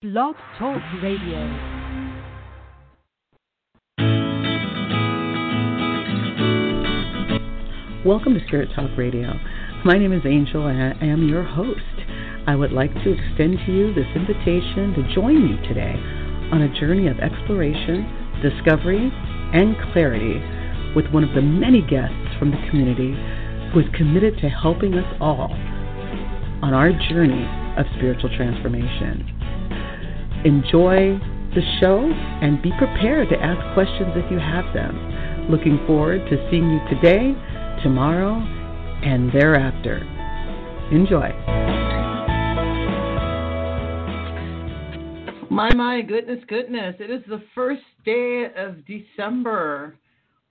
Blog Talk Radio. Welcome to Spirit Talk Radio. My name is Angel and I am your host. I would like to extend to you this invitation to join me today on a journey of exploration, discovery, and clarity with one of the many guests from the community who is committed to helping us all on our journey of spiritual transformation. Enjoy the show and be prepared to ask questions if you have them. Looking forward to seeing you today, tomorrow, and thereafter. Enjoy. My, my goodness, goodness. It is the first day of December,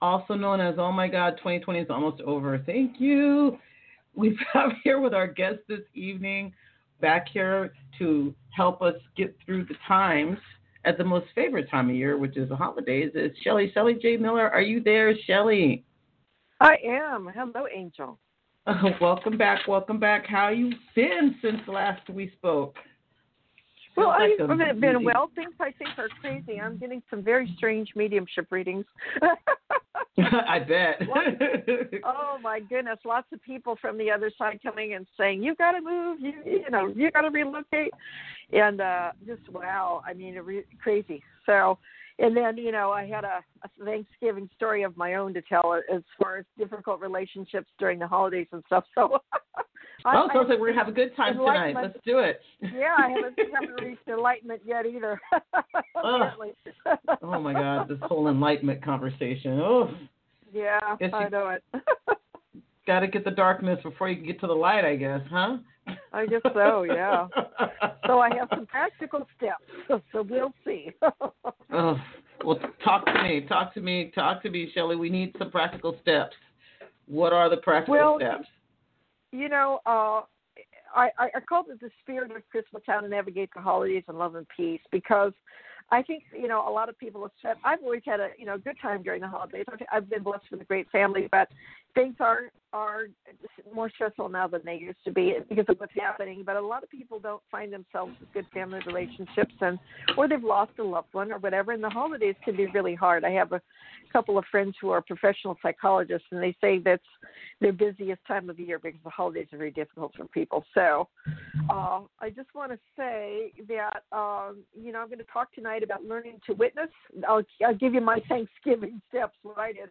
also known as, oh my God, 2020 is almost over. Thank you. We have got here with our guest this evening, back here to help us get through the times at the most favorite time of year, which is the holidays, is Shelly. Shelly J. Miller, are you there, Shelly? I am. Hello, Angel. Welcome back. Welcome back. How you been since last we spoke? Well, like I've been well. Things I think are crazy. I'm getting some very strange mediumship readings. I bet. oh my goodness! Lots of people from the other side coming and saying, "You've got to move. You you know you got to relocate," and uh just wow. I mean, re- crazy. So, and then you know I had a, a Thanksgiving story of my own to tell as far as difficult relationships during the holidays and stuff. So. I, oh, sounds like we're gonna have a good time tonight. Let's do it. yeah, I haven't, haven't reached enlightenment yet either. oh. oh my God, this whole enlightenment conversation. Oh. Yeah, I know it. Got to get the darkness before you can get to the light, I guess, huh? I guess so. Yeah. so I have some practical steps. So, we'll see. oh, well, talk to me. Talk to me. Talk to me, Shelly. We need some practical steps. What are the practical well, steps? you know, uh, I, I call it the spirit of Christmas-How to navigate the holidays in love and peace because I think you know a lot of people have said I've always had a you know good time during the holidays. I've been blessed with a great family, but things are are more stressful now than they used to be because of what's happening. But a lot of people don't find themselves with good family relationships, and or they've lost a loved one or whatever. And the holidays can be really hard. I have a couple of friends who are professional psychologists, and they say that's their busiest time of the year because the holidays are very difficult for people. So uh, I just want to say that um, you know I'm going to talk tonight about learning to witness. I'll, I'll give you my Thanksgiving steps what I did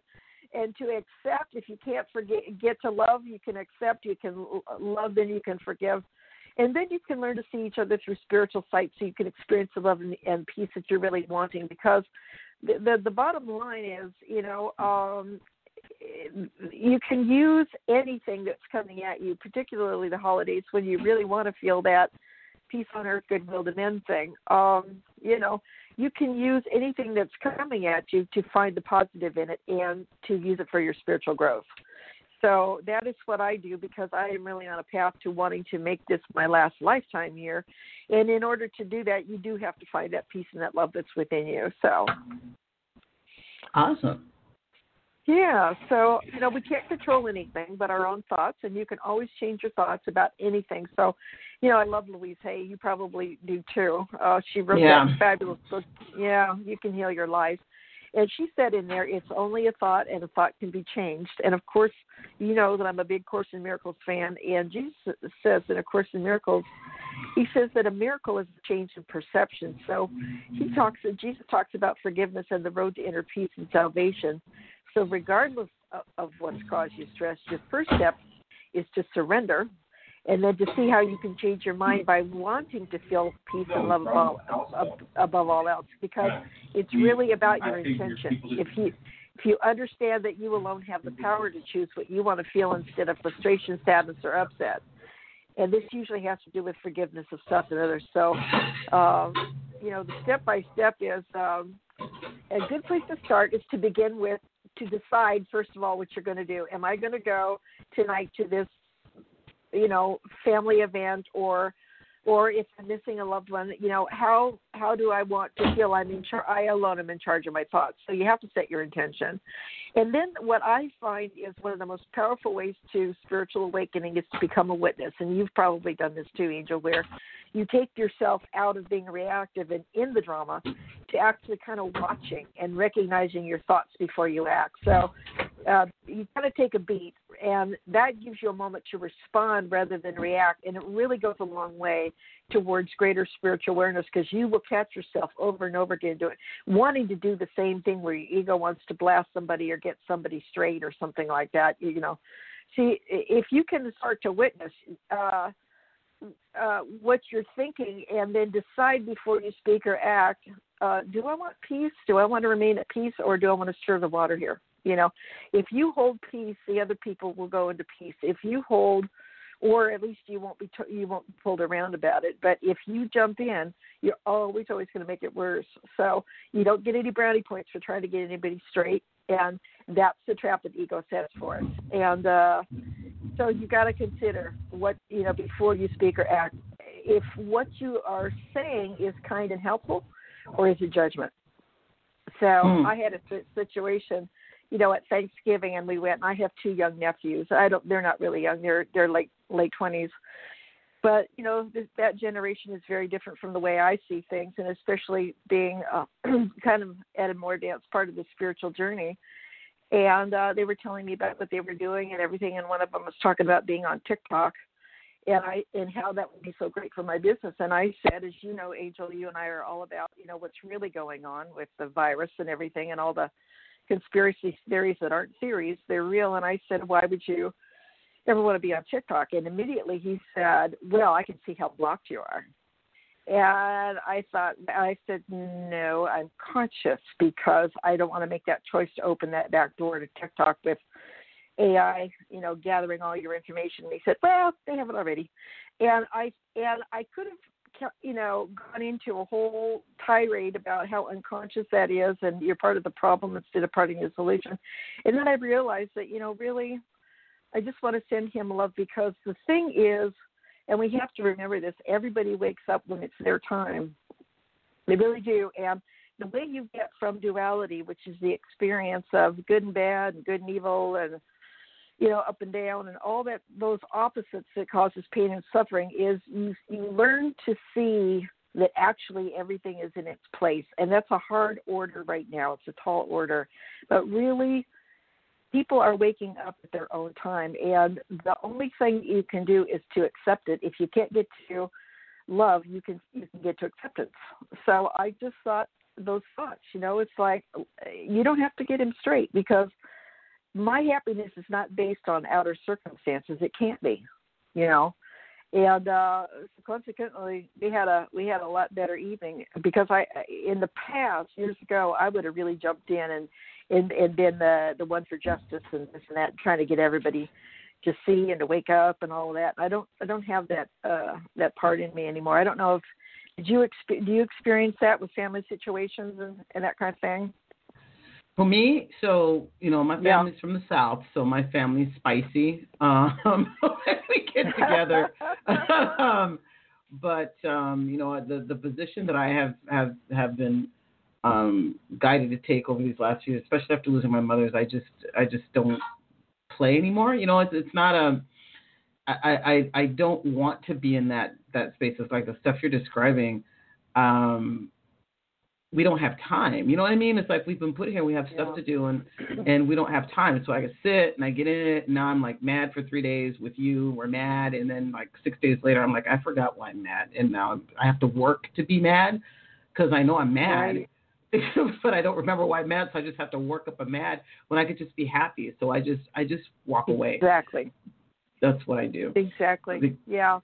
and to accept if you can't forget get to love you can accept you can love then you can forgive. And then you can learn to see each other through spiritual sight so you can experience the love and, and peace that you're really wanting because the, the the bottom line is you know um you can use anything that's coming at you particularly the holidays when you really want to feel that peace on earth goodwill to men thing. Um you know you can use anything that's coming at you to find the positive in it and to use it for your spiritual growth. So that is what I do because I am really on a path to wanting to make this my last lifetime here. And in order to do that, you do have to find that peace and that love that's within you. So awesome. Yeah, so you know we can't control anything but our own thoughts, and you can always change your thoughts about anything. So, you know, I love Louise Hay. You probably do too. Uh, she wrote yeah. that fabulous book. Yeah, you can heal your life. And she said in there, it's only a thought, and a thought can be changed. And of course, you know that I'm a big Course in Miracles fan, and Jesus says in A Course in Miracles, he says that a miracle is a change in perception. So he talks, that Jesus talks about forgiveness and the road to inner peace and salvation. So, regardless of, of what's caused you stress, your first step is to surrender and then to see how you can change your mind by wanting to feel peace and love above all, above all else. Because it's really about your intention. If you if you understand that you alone have the power to choose what you want to feel instead of frustration sadness or upset. And this usually has to do with forgiveness of stuff and others. So um, you know the step by step is um, a good place to start is to begin with to decide first of all what you're going to do. Am I going to go tonight to this, you know, family event or or if I'm missing a loved one, you know, how how do I want to feel I'm in charge? I alone am in charge of my thoughts. So you have to set your intention. And then what I find is one of the most powerful ways to spiritual awakening is to become a witness. And you've probably done this too, Angel, where you take yourself out of being reactive and in the drama to actually kind of watching and recognizing your thoughts before you act. So uh, you kind of take a beat, and that gives you a moment to respond rather than react. And it really goes a long way towards greater spiritual awareness because you will catch yourself over and over again doing wanting to do the same thing where your ego wants to blast somebody or get somebody straight or something like that. You know, see if you can start to witness. Uh, uh, what you're thinking and then decide before you speak or act uh, do I want peace? Do I want to remain at peace or do I want to stir the water here? You know, if you hold peace, the other people will go into peace. If you hold, or at least you won't be t- you won't be pulled around about it. But if you jump in, you're always always going to make it worse. So you don't get any brownie points for trying to get anybody straight, and that's the trap that ego sets for us. And uh, so you got to consider what you know before you speak or act. If what you are saying is kind and helpful, or is it judgment? So hmm. I had a situation you know, at Thanksgiving, and we went. And I have two young nephews. I don't. They're not really young. They're they're like late twenties. But you know, th- that generation is very different from the way I see things, and especially being uh, kind of at a more advanced part of the spiritual journey. And uh, they were telling me about what they were doing and everything. And one of them was talking about being on TikTok and I and how that would be so great for my business. And I said, as you know, Angel, you and I are all about you know what's really going on with the virus and everything, and all the conspiracy theories that aren't theories, they're real. And I said, why would you ever want to be on TikTok? And immediately he said, well, I can see how blocked you are. And I thought, I said, no, I'm conscious because I don't want to make that choice to open that back door to TikTok with AI, you know, gathering all your information. And he said, well, they have it already. And I and I could have you know, gone into a whole tirade about how unconscious that is and you're part of the problem instead of part of the solution. And then I realized that, you know, really, I just want to send him love because the thing is, and we have to remember this everybody wakes up when it's their time. They really do. And the way you get from duality, which is the experience of good and bad and good and evil and you know, up and down and all that those opposites that causes pain and suffering is you you learn to see that actually everything is in its place. And that's a hard order right now. It's a tall order. But really people are waking up at their own time and the only thing you can do is to accept it. If you can't get to love, you can you can get to acceptance. So I just thought those thoughts, you know, it's like you don't have to get him straight because my happiness is not based on outer circumstances. It can't be, you know. And uh consequently, we had a we had a lot better evening because I in the past years ago I would have really jumped in and and, and been the the one for justice and this and that, trying to get everybody to see and to wake up and all of that. I don't I don't have that uh that part in me anymore. I don't know if did you exp- do you experience that with family situations and, and that kind of thing? For me, so you know, my family's yeah. from the south, so my family's spicy. Um, we get together, um, but um, you know, the the position that I have have have been um, guided to take over these last years, especially after losing my mother, is I just I just don't play anymore. You know, it's it's not a I, I I don't want to be in that that space. It's like the stuff you're describing. Um, we don't have time. You know what I mean? It's like we've been put here, we have stuff yeah. to do, and and we don't have time. So I can sit and I get in it, and now I'm like mad for three days with you. We're mad, and then like six days later, I'm like I forgot why I'm mad, and now I have to work to be mad because I know I'm mad. Right. but I don't remember why I'm mad, so I just have to work up a mad when I could just be happy. So I just I just walk away. Exactly. That's what I do. Exactly. Yeah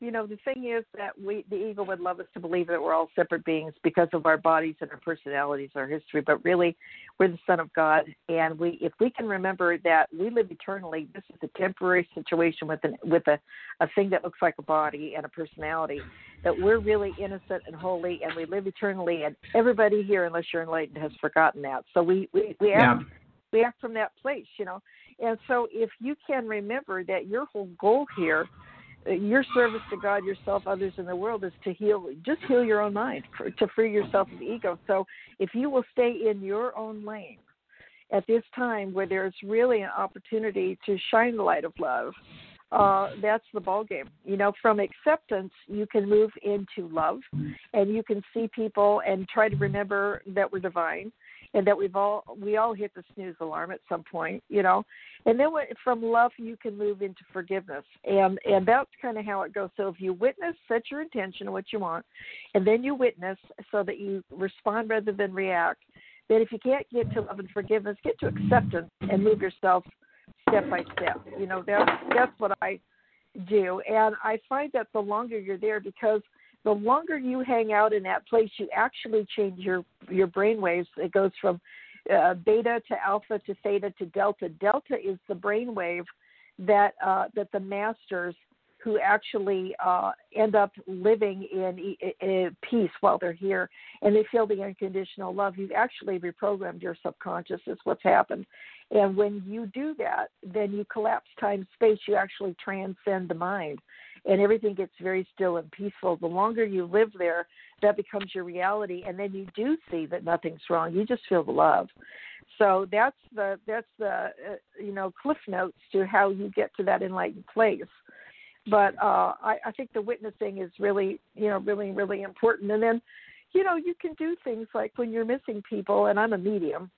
you know, the thing is that we, the ego would love us to believe that we're all separate beings because of our bodies and our personalities, our history, but really we're the Son of God. And we, if we can remember that we live eternally, this is a temporary situation with an, with a, a thing that looks like a body and a personality, that we're really innocent and holy and we live eternally. And everybody here, unless you're enlightened, has forgotten that. So we, we, we act, yeah. we act from that place, you know. And so if you can remember that your whole goal here your service to God, yourself, others in the world is to heal, just heal your own mind, to free yourself of ego. So if you will stay in your own lane at this time where there's really an opportunity to shine the light of love, uh, that's the ball game. You know, from acceptance, you can move into love, and you can see people and try to remember that we're divine, and that we've all we all hit the snooze alarm at some point. You know, and then from love, you can move into forgiveness, and and that's kind of how it goes. So if you witness, set your intention what you want, and then you witness so that you respond rather than react. Then, if you can't get to love and forgiveness, get to acceptance and move yourself step by step. You know, that's that's what I do, and I find that the longer you're there, because the longer you hang out in that place, you actually change your your brain waves. It goes from uh, beta to alpha to theta to delta. Delta is the brain wave that uh, that the masters who actually uh, end up living in, in peace while they're here, and they feel the unconditional love. You've actually reprogrammed your subconscious. Is what's happened, and when you do that, then you collapse time space. You actually transcend the mind, and everything gets very still and peaceful. The longer you live there, that becomes your reality, and then you do see that nothing's wrong. You just feel the love. So that's the that's the uh, you know cliff notes to how you get to that enlightened place. But uh, I, I think the witnessing is really you know really really important. And then you know you can do things like when you're missing people, and I'm a medium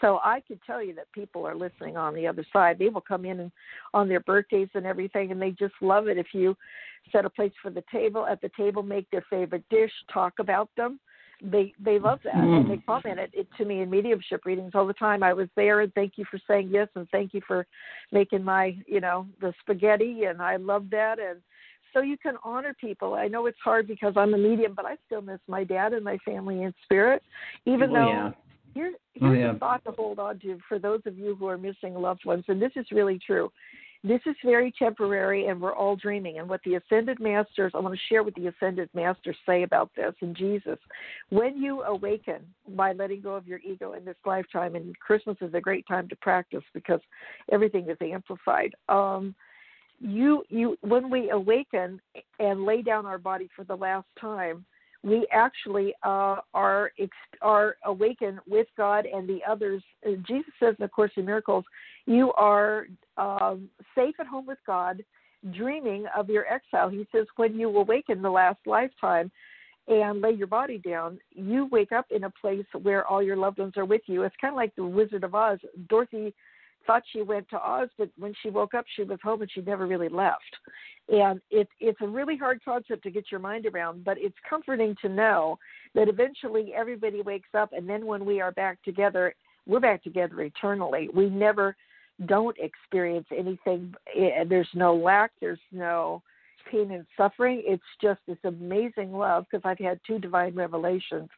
so I can tell you that people are listening on the other side. They will come in and on their birthdays and everything, and they just love it if you set a place for the table at the table, make their favorite dish, talk about them. They they love that, mm. and they comment it, it to me in mediumship readings all the time. I was there, and thank you for saying yes, and thank you for making my you know the spaghetti, and I love that, and so you can honor people. I know it's hard because I'm a medium, but I still miss my dad and my family in spirit, even oh, though. Yeah here, here's oh, yeah. a thought to hold on to for those of you who are missing loved ones, and this is really true. This is very temporary, and we're all dreaming. And what the ascended masters, I want to share what the ascended masters say about this and Jesus. When you awaken by letting go of your ego in this lifetime, and Christmas is a great time to practice because everything is amplified. Um, you, you, when we awaken and lay down our body for the last time, we actually uh, are are awakened with God and the others. Jesus says in the Course in Miracles, you are um, safe at home with God, dreaming of your exile. He says when you awaken the last lifetime and lay your body down, you wake up in a place where all your loved ones are with you. It's kind of like the Wizard of Oz. Dorothy thought she went to Oz, but when she woke up, she was home and she never really left. And it, it's a really hard concept to get your mind around, but it's comforting to know that eventually everybody wakes up, and then when we are back together, we're back together eternally. We never don't experience anything. Eh, there's no lack. There's no pain and suffering. It's just this amazing love because I've had two divine revelations.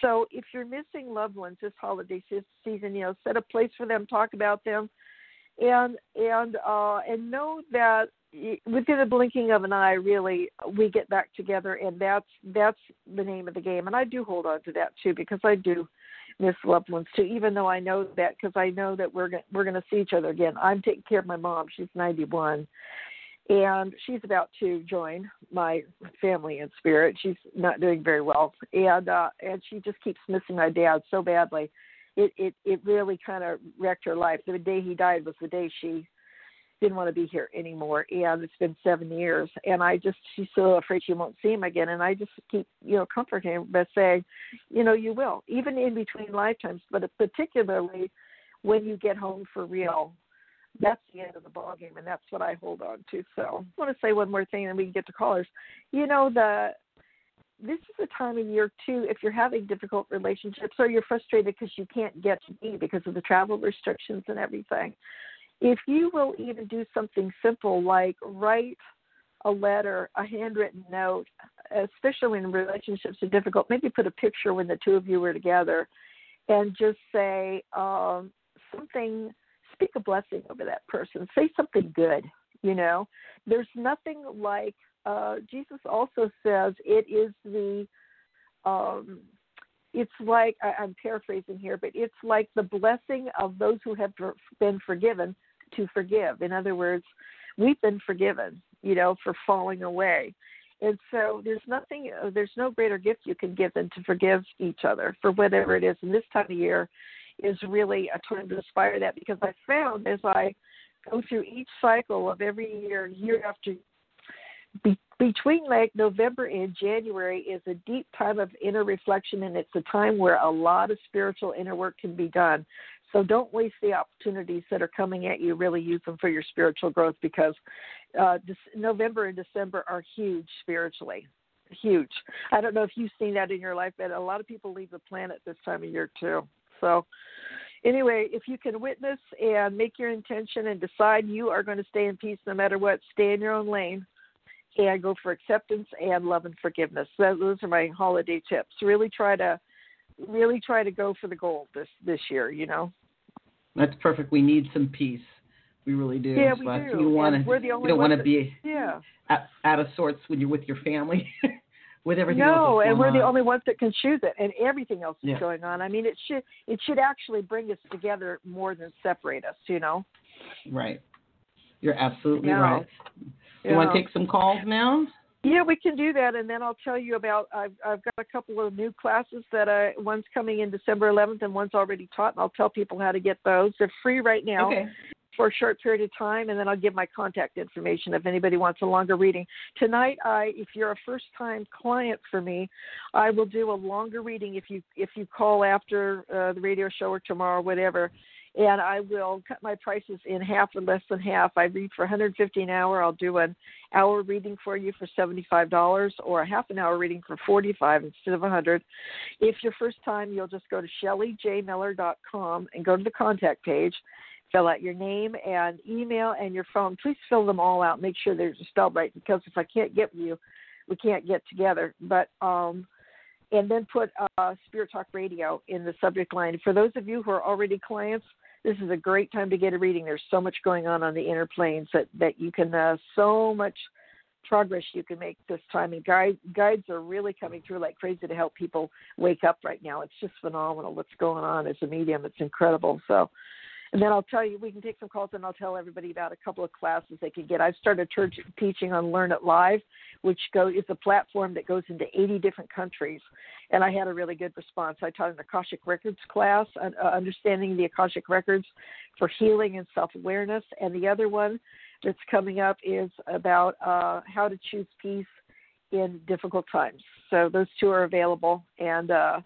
So if you're missing loved ones this holiday season, you know, set a place for them, talk about them, and and uh, and know that within the blinking of an eye, really, we get back together, and that's that's the name of the game. And I do hold on to that too because I do miss loved ones too. Even though I know that because I know that we're we're going to see each other again. I'm taking care of my mom; she's 91, and she's about to join my family in spirit. She's not doing very well, and uh, and she just keeps missing my dad so badly. It it it really kind of wrecked her life. The day he died was the day she didn't want to be here anymore and it's been seven years and i just she's so afraid she won't see him again and i just keep you know comforting him by saying you know you will even in between lifetimes but particularly when you get home for real that's the end of the ball game, and that's what I hold on to. So I want to say one more thing, and we can get to callers. You know, the this is a time of year too. If you're having difficult relationships or you're frustrated because you can't get to me because of the travel restrictions and everything, if you will even do something simple like write a letter, a handwritten note, especially when relationships are difficult, maybe put a picture when the two of you were together, and just say um, something speak a blessing over that person. Say something good, you know. There's nothing like uh Jesus also says it is the um it's like I, I'm paraphrasing here, but it's like the blessing of those who have been forgiven to forgive. In other words, we've been forgiven. you know, for falling away. And so there's nothing, uh, there's no greater gift you can give than to forgive each other for whatever it is. And this time of year is really a time to aspire that because I found as I go through each cycle of every year, year after be, between like November and January is a deep time of inner reflection, and it's a time where a lot of spiritual inner work can be done. So don't waste the opportunities that are coming at you. Really use them for your spiritual growth because uh, this, November and December are huge spiritually. Huge. I don't know if you've seen that in your life, but a lot of people leave the planet this time of year too. So, anyway, if you can witness and make your intention and decide you are going to stay in peace no matter what, stay in your own lane and go for acceptance and love and forgiveness. So those are my holiday tips. Really try to really try to go for the gold this this year. You know. That's perfect. We need some peace. We really do. Yeah, we do. You want to. You don't want to be yeah. out of sorts when you're with your family. with everything no, and we're on. the only ones that can choose it, and everything else is yeah. going on. I mean, it should it should actually bring us together more than separate us. You know. Right. You're absolutely yeah. right. You yeah. want to take some calls now? Yeah, we can do that, and then I'll tell you about. I've I've got a couple of new classes that I one's coming in December 11th, and one's already taught, and I'll tell people how to get those. They're free right now. Okay. For a short period of time, and then I'll give my contact information if anybody wants a longer reading. Tonight, I, if you're a first-time client for me, I will do a longer reading if you if you call after uh, the radio show or tomorrow, whatever and I will cut my prices in half or less than half. I read for 150 an hour. I'll do an hour reading for you for $75 or a half an hour reading for 45 instead of 100. If your first time, you'll just go to shellyjmiller.com and go to the contact page. Fill out your name and email and your phone. Please fill them all out. Make sure they're spelled right because if I can't get you, we can't get together. But um, and then put uh, Spirit Talk Radio in the subject line. For those of you who are already clients, this is a great time to get a reading. There's so much going on on the inner planes that that you can uh, so much progress you can make this time. And guides guides are really coming through like crazy to help people wake up right now. It's just phenomenal what's going on as a medium. It's incredible. So and then I'll tell you, we can take some calls and I'll tell everybody about a couple of classes they can get. I've started teaching on Learn It Live, which go, is a platform that goes into 80 different countries. And I had a really good response. I taught an Akashic Records class, uh, understanding the Akashic Records for healing and self awareness. And the other one that's coming up is about uh, how to choose peace in difficult times. So those two are available. And uh,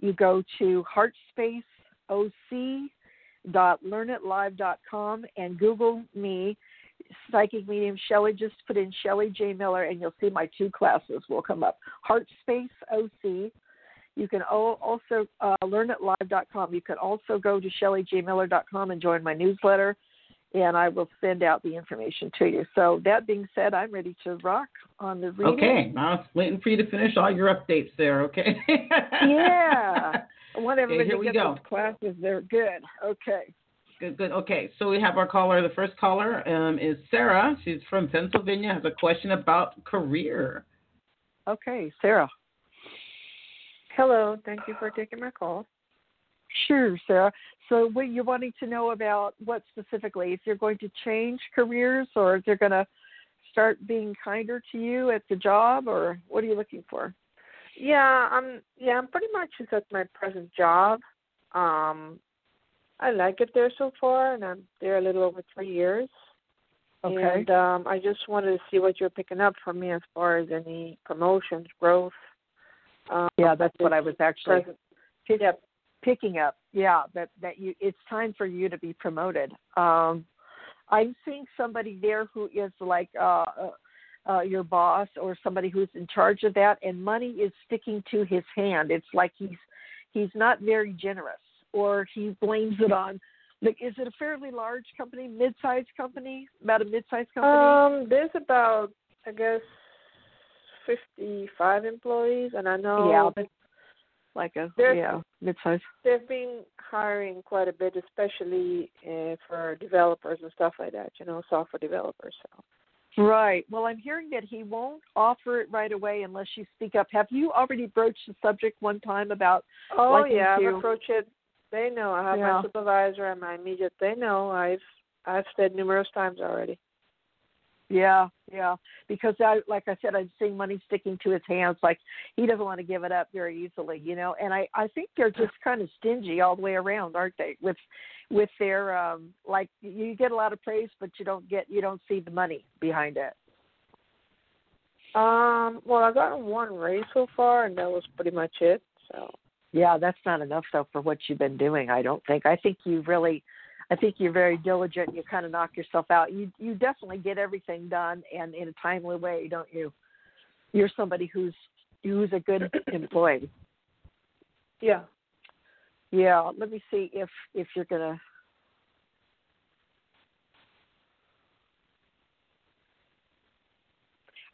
you go to Heartspace OC www.learnitlive.com and Google me, Psychic Medium Shelly. Just put in Shelly J. Miller and you'll see my two classes will come up. Heart Space OC. You can also uh, learnitlive.com. You can also go to shellyjmiller.com and join my newsletter, and I will send out the information to you. So that being said, I'm ready to rock on the reading. Okay, I was waiting for you to finish all your updates there. Okay. yeah. I want everybody okay, to get go. those classes. They're good. Okay. Good, good. Okay, so we have our caller. The first caller um, is Sarah. She's from Pennsylvania. Has a question about career. Okay, Sarah. Hello. Thank you for taking my call. Sure, Sarah. So, what you're wanting to know about what specifically? If you're going to change careers, or if they're going to start being kinder to you at the job, or what are you looking for? Yeah, I'm yeah, I'm pretty much just at my present job. Um I like it there so far and I'm there a little over three years. Okay. And um I just wanted to see what you're picking up from me as far as any promotions, growth. Um, yeah, that's what I was actually present, yep. Picking up. Yeah, that that you it's time for you to be promoted. Um I'm seeing somebody there who is like uh, uh uh, your boss or somebody who's in charge of that, and money is sticking to his hand. It's like he's he's not very generous, or he blames it on. Like, is it a fairly large company, mid-sized company, about a mid-sized company? Um, there's about I guess fifty-five employees, and I know yeah, like a there's, yeah mid-sized. They've been hiring quite a bit, especially uh, for developers and stuff like that. You know, software developers. So. Right. Well, I'm hearing that he won't offer it right away unless you speak up. Have you already broached the subject one time about? Oh yeah, to... I've approached it. They know. I have yeah. my supervisor and my immediate. They know. I've I've said numerous times already. Yeah, yeah. Because I, like I said, I'm seeing money sticking to his hands. Like he doesn't want to give it up very easily, you know. And I, I think they're just kind of stingy all the way around, aren't they? With, with their, um, like you get a lot of praise, but you don't get, you don't see the money behind it. Um. Well, I got one raise so far, and that was pretty much it. So. Yeah, that's not enough though for what you've been doing. I don't think. I think you really I think you're very diligent. You kind of knock yourself out. You you definitely get everything done and in a timely way, don't you? You're somebody who's who's a good employee. Yeah. Yeah. Let me see if if you're gonna.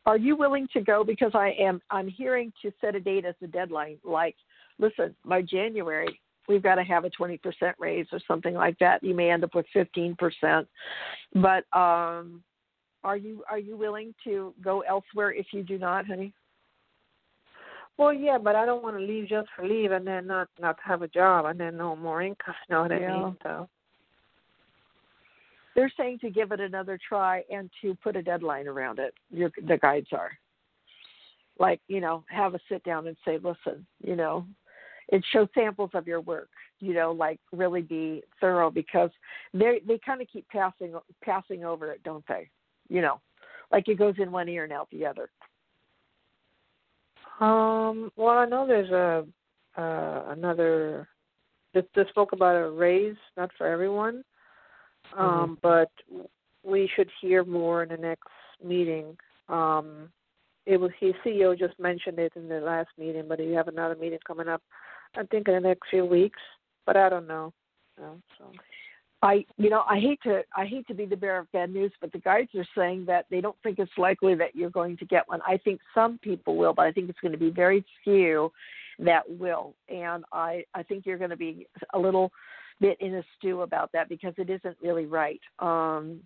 Are you willing to go? Because I am. I'm hearing to set a date as a deadline. Like, listen, my January, we've got to have a 20% raise or something like that. You may end up with 15%. But um, are you are you willing to go elsewhere if you do not, honey? Well, yeah, but I don't want to leave just for leave and then not not have a job and then no more income. You know what yeah. I mean? So they're saying to give it another try and to put a deadline around it. Your, the guides are like you know have a sit down and say, listen, you know, it shows samples of your work you know like really be thorough because they they kind of keep passing passing over it don't they? You know like it goes in one ear and out the other. Um well i know there's a uh another this, this spoke about a raise not for everyone um mm-hmm. but we should hear more in the next meeting. Um it was his CEO just mentioned it in the last meeting, but you have another meeting coming up I think in the next few weeks, but I don't know. No, so. I you know I hate to I hate to be the bearer of bad news, but the guides are saying that they don't think it's likely that you're going to get one. I think some people will, but I think it's going to be very few that will, and I I think you're going to be a little bit in a stew about that because it isn't really right. Um,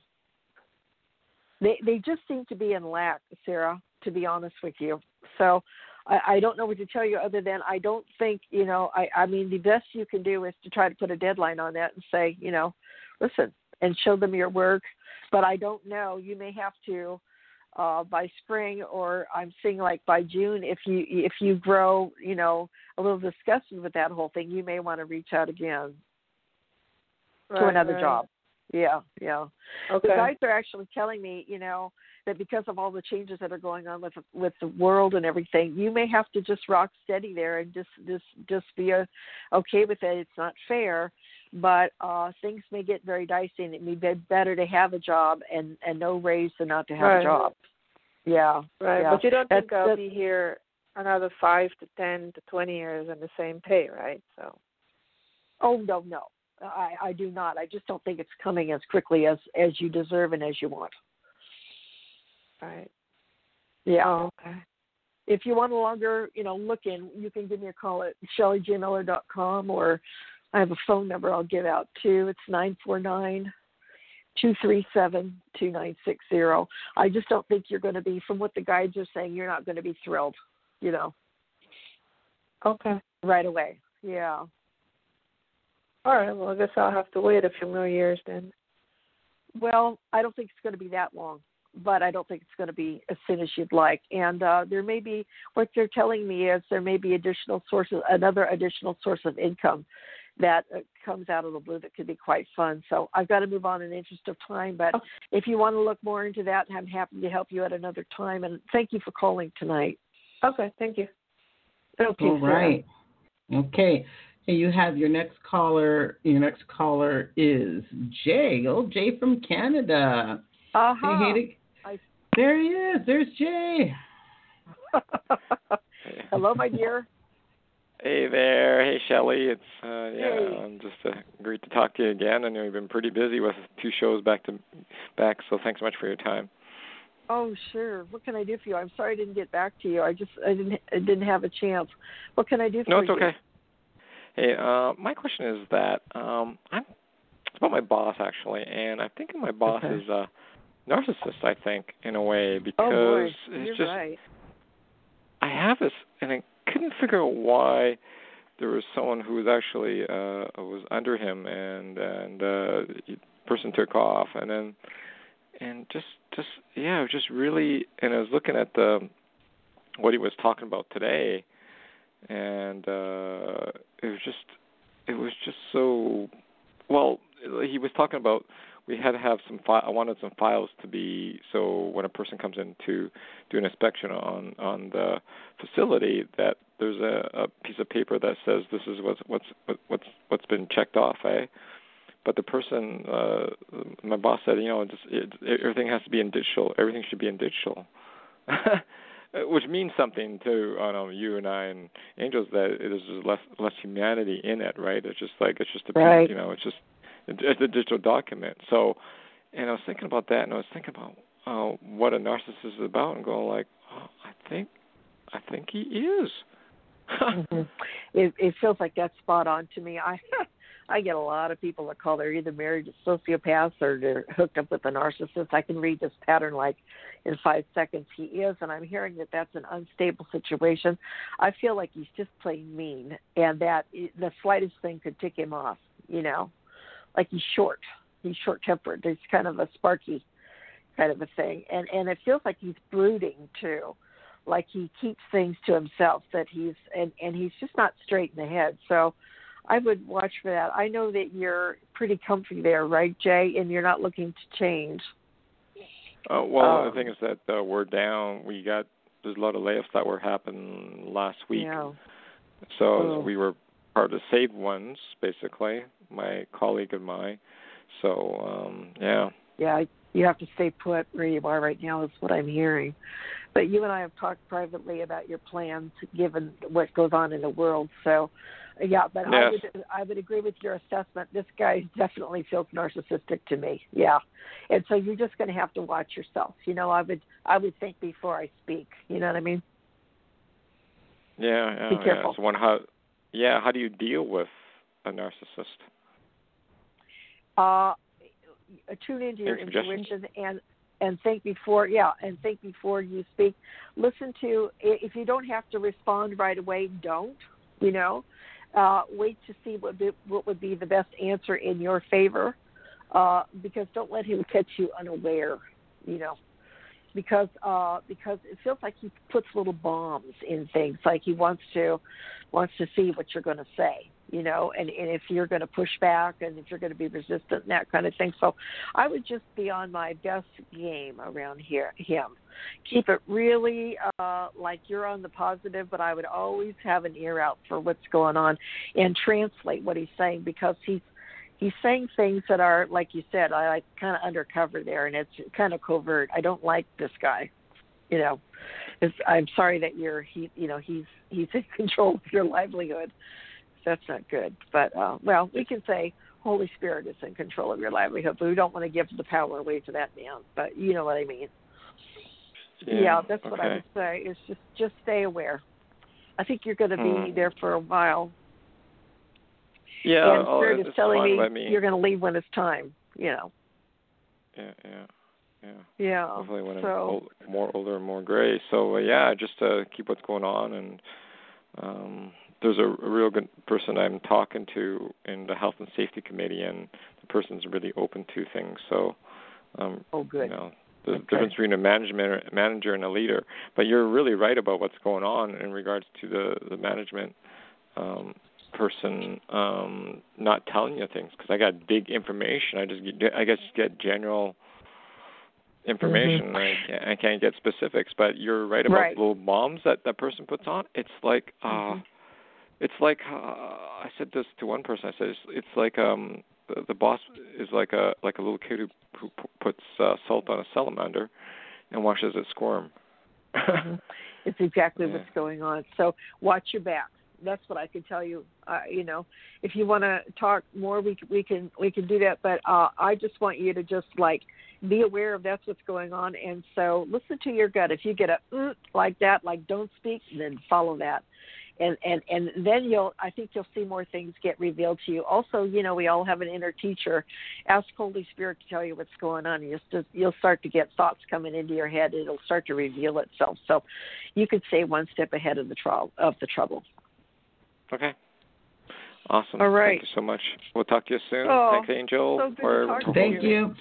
they they just seem to be in lack, Sarah. To be honest with you, so I, I don't know what to tell you other than I don't think you know I I mean the best you can do is to try to put a deadline on that and say you know listen and show them your work but I don't know you may have to uh by spring or I'm seeing like by June if you if you grow you know a little disgusted with that whole thing you may want to reach out again right, to another right. job yeah yeah okay the guys are actually telling me you know that because of all the changes that are going on with with the world and everything, you may have to just rock steady there and just just just be a, okay with it. It's not fair, but uh things may get very dicey, and it may be better to have a job and and no raise than not to have right. a job. Yeah, right. Yeah. But you don't that's, think I'll be here another five to ten to twenty years and the same pay, right? So. Oh no, no. I, I do not. I just don't think it's coming as quickly as as you deserve and as you want. Right. Yeah. Oh, okay. If you want to longer, you know, look in, you can give me a call at shellyjmiller.com or I have a phone number I'll give out too. It's nine four nine two three seven two nine six zero. I just don't think you're going to be, from what the guides are saying, you're not going to be thrilled, you know. Okay. Right away. Yeah. All right. Well, I guess I'll have to wait a few more years then. Well, I don't think it's going to be that long but I don't think it's going to be as soon as you'd like. And uh, there may be what they're telling me is there may be additional sources, another additional source of income that uh, comes out of the blue that could be quite fun. So I've got to move on in the interest of time. But if you want to look more into that, I'm happy to help you at another time. And thank you for calling tonight. Okay, thank you. Okay, All right. Okay. Hey, you have your next caller. Your next caller is Jay. Oh, Jay from Canada. Uh-huh. Hey, hey, there he is. There's Jay. Hello, my dear. Hey there. Hey, Shelly. It's uh, yeah. Hey. I'm just uh, great to talk to you again. I know you've been pretty busy with two shows back to back, so thanks so much for your time. Oh, sure. What can I do for you? I'm sorry I didn't get back to you. I just I didn't I didn't have a chance. What can I do for you? no, you? it's okay. Hey, uh, my question is that um, I'm it's about my boss actually, and I'm thinking my boss Okay. is uh narcissist, I think, in a way, because oh boy, it's you're just right. I have this, and I couldn't figure out why there was someone who was actually uh was under him, and and uh, the person took off, and then and just just yeah, it was just really. And I was looking at the what he was talking about today, and uh it was just it was just so well. He was talking about we had to have some fi- I wanted some files to be so when a person comes in to do an inspection on on the facility that there's a, a piece of paper that says this is what's what's what's what's been checked off, eh? But the person, uh, my boss said, you know, just it, everything has to be in digital. Everything should be in digital, which means something to I don't know you and I and angels that there's less less humanity in it, right? It's just like it's just a right. you know, it's just it's a digital document. So, and I was thinking about that, and I was thinking about uh, what a narcissist is about, and going like, oh, I think, I think he is. mm-hmm. It it feels like that's spot on to me. I I get a lot of people that call they're either married to sociopaths or they're hooked up with a narcissist. I can read this pattern like in five seconds he is, and I'm hearing that that's an unstable situation. I feel like he's just plain mean, and that the slightest thing could tick him off. You know, like he's short. He's short tempered. He's kind of a sparky kind of a thing. And and it feels like he's brooding too. Like he keeps things to himself that he's and, and he's just not straight in the head. So I would watch for that. I know that you're pretty comfy there, right, Jay, and you're not looking to change. Uh, well, um, the thing is that uh, we're down. We got there's a lot of layoffs that were happening last week. Yeah. So oh. we were part of the saved ones, basically my colleague and mine. So um, yeah. Yeah, you have to stay put where you are right now. Is what I'm hearing. But you and I have talked privately about your plans, given what goes on in the world. So, yeah. But yes. I would I would agree with your assessment. This guy definitely feels narcissistic to me. Yeah, and so you're just going to have to watch yourself. You know, I would I would think before I speak. You know what I mean? Yeah. yeah Be careful. Yeah. So one, how, yeah. How do you deal with a narcissist? uh, tune into your intuition and and think before yeah and think before you speak listen to if you don't have to respond right away don't you know uh, wait to see what be, what would be the best answer in your favor uh, because don't let him catch you unaware you know. Because uh, because it feels like he puts little bombs in things like he wants to wants to see what you're going to say you know, and, and if you're going to push back and if you're going to be resistant and that kind of thing. So I would just be on my best game around here him. Keep it really uh, like you're on the positive, but I would always have an ear out for what's going on and translate what he's saying because he's he's saying things that are like you said, I like kind of undercover there and it's kind of covert. I don't like this guy. You know, it's, I'm sorry that you're he you know he's he's in control of your livelihood that's not good. But uh, well, we can say Holy Spirit is in control of your livelihood, but we don't want to give the power away to that man. But you know what I mean. Yeah, yeah that's okay. what I would say. Is just just stay aware. I think you're going to be hmm. there for a while. Yeah, and oh, Spirit is telling me, me you're going to leave when it's time. You know. Yeah, yeah. Yeah. Yeah. Hopefully, when so, I'm old, more older and more gray. So uh, yeah, just to keep what's going on and um there's a, a real good person I'm talking to in the health and safety committee, and the person's really open to things. So, um, oh, good. You know, the okay. difference between a management manager and a leader. But you're really right about what's going on in regards to the the management um, person um, not telling you things because I got big information. I just get, I guess get general information. Mm-hmm. I, can't, I can't get specifics, but you're right about right. little bombs that that person puts on. It's like. Uh, mm-hmm it's like uh, I said this to one person. I said it's, it's like um the, the boss is like a like a little kid who, who puts uh, salt on a salamander and watches it squirm. mm-hmm. It's exactly yeah. what's going on. So watch your back. That's what I can tell you. Uh, you know, if you want to talk more, we we can we can do that. But uh, I just want you to just like be aware of that's what's going on, and so listen to your gut. If you get a mm, like that, like don't speak, then follow that and and and then you'll i think you'll see more things get revealed to you also you know we all have an inner teacher ask holy spirit to tell you what's going on you'll just you'll start to get thoughts coming into your head it'll start to reveal itself so you could stay one step ahead of the trouble of the trouble okay awesome all right thank you so much we'll talk to you soon oh, thanks angel so good or to talk to thank you.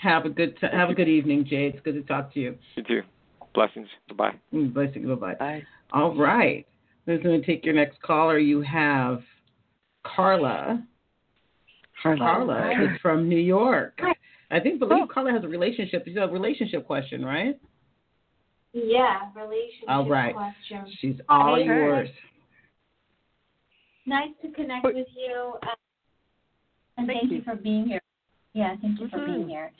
Have a good t- have a good evening, Jay. It's good to talk to you. You too. Blessings. bye-bye mm, Blessings. Bye bye. Bye. All right. Who's going to take your next caller? You have Carla. Carla. Carla is from New York. I think believe Carla has a relationship. You have a relationship question, right? Yeah, relationship All right. question. She's all Okay. yours. Nice to connect with you. Uh, and Thank thank, you. you. for being here. Yeah, thank you for Mhm. being here.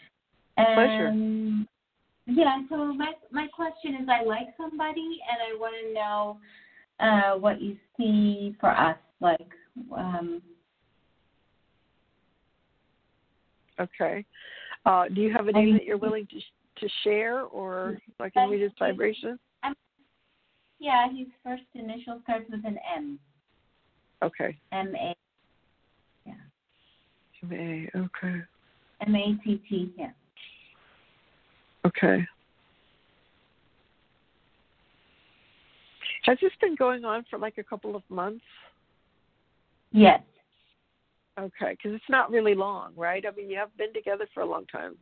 Pleasure. Yeah, so my my question is I like somebody and I want to know uh what you see for us like um Okay. Uh, do you have a name that you're willing to to share, or like can read his vibration? yeah, his first initial starts with an M. Okay. M A May. Okay. M A T T, yeah. Okay. Has this been going on for like a couple of months? Yes. Okay, because it's not really long, right? I mean, you have been together for a long time.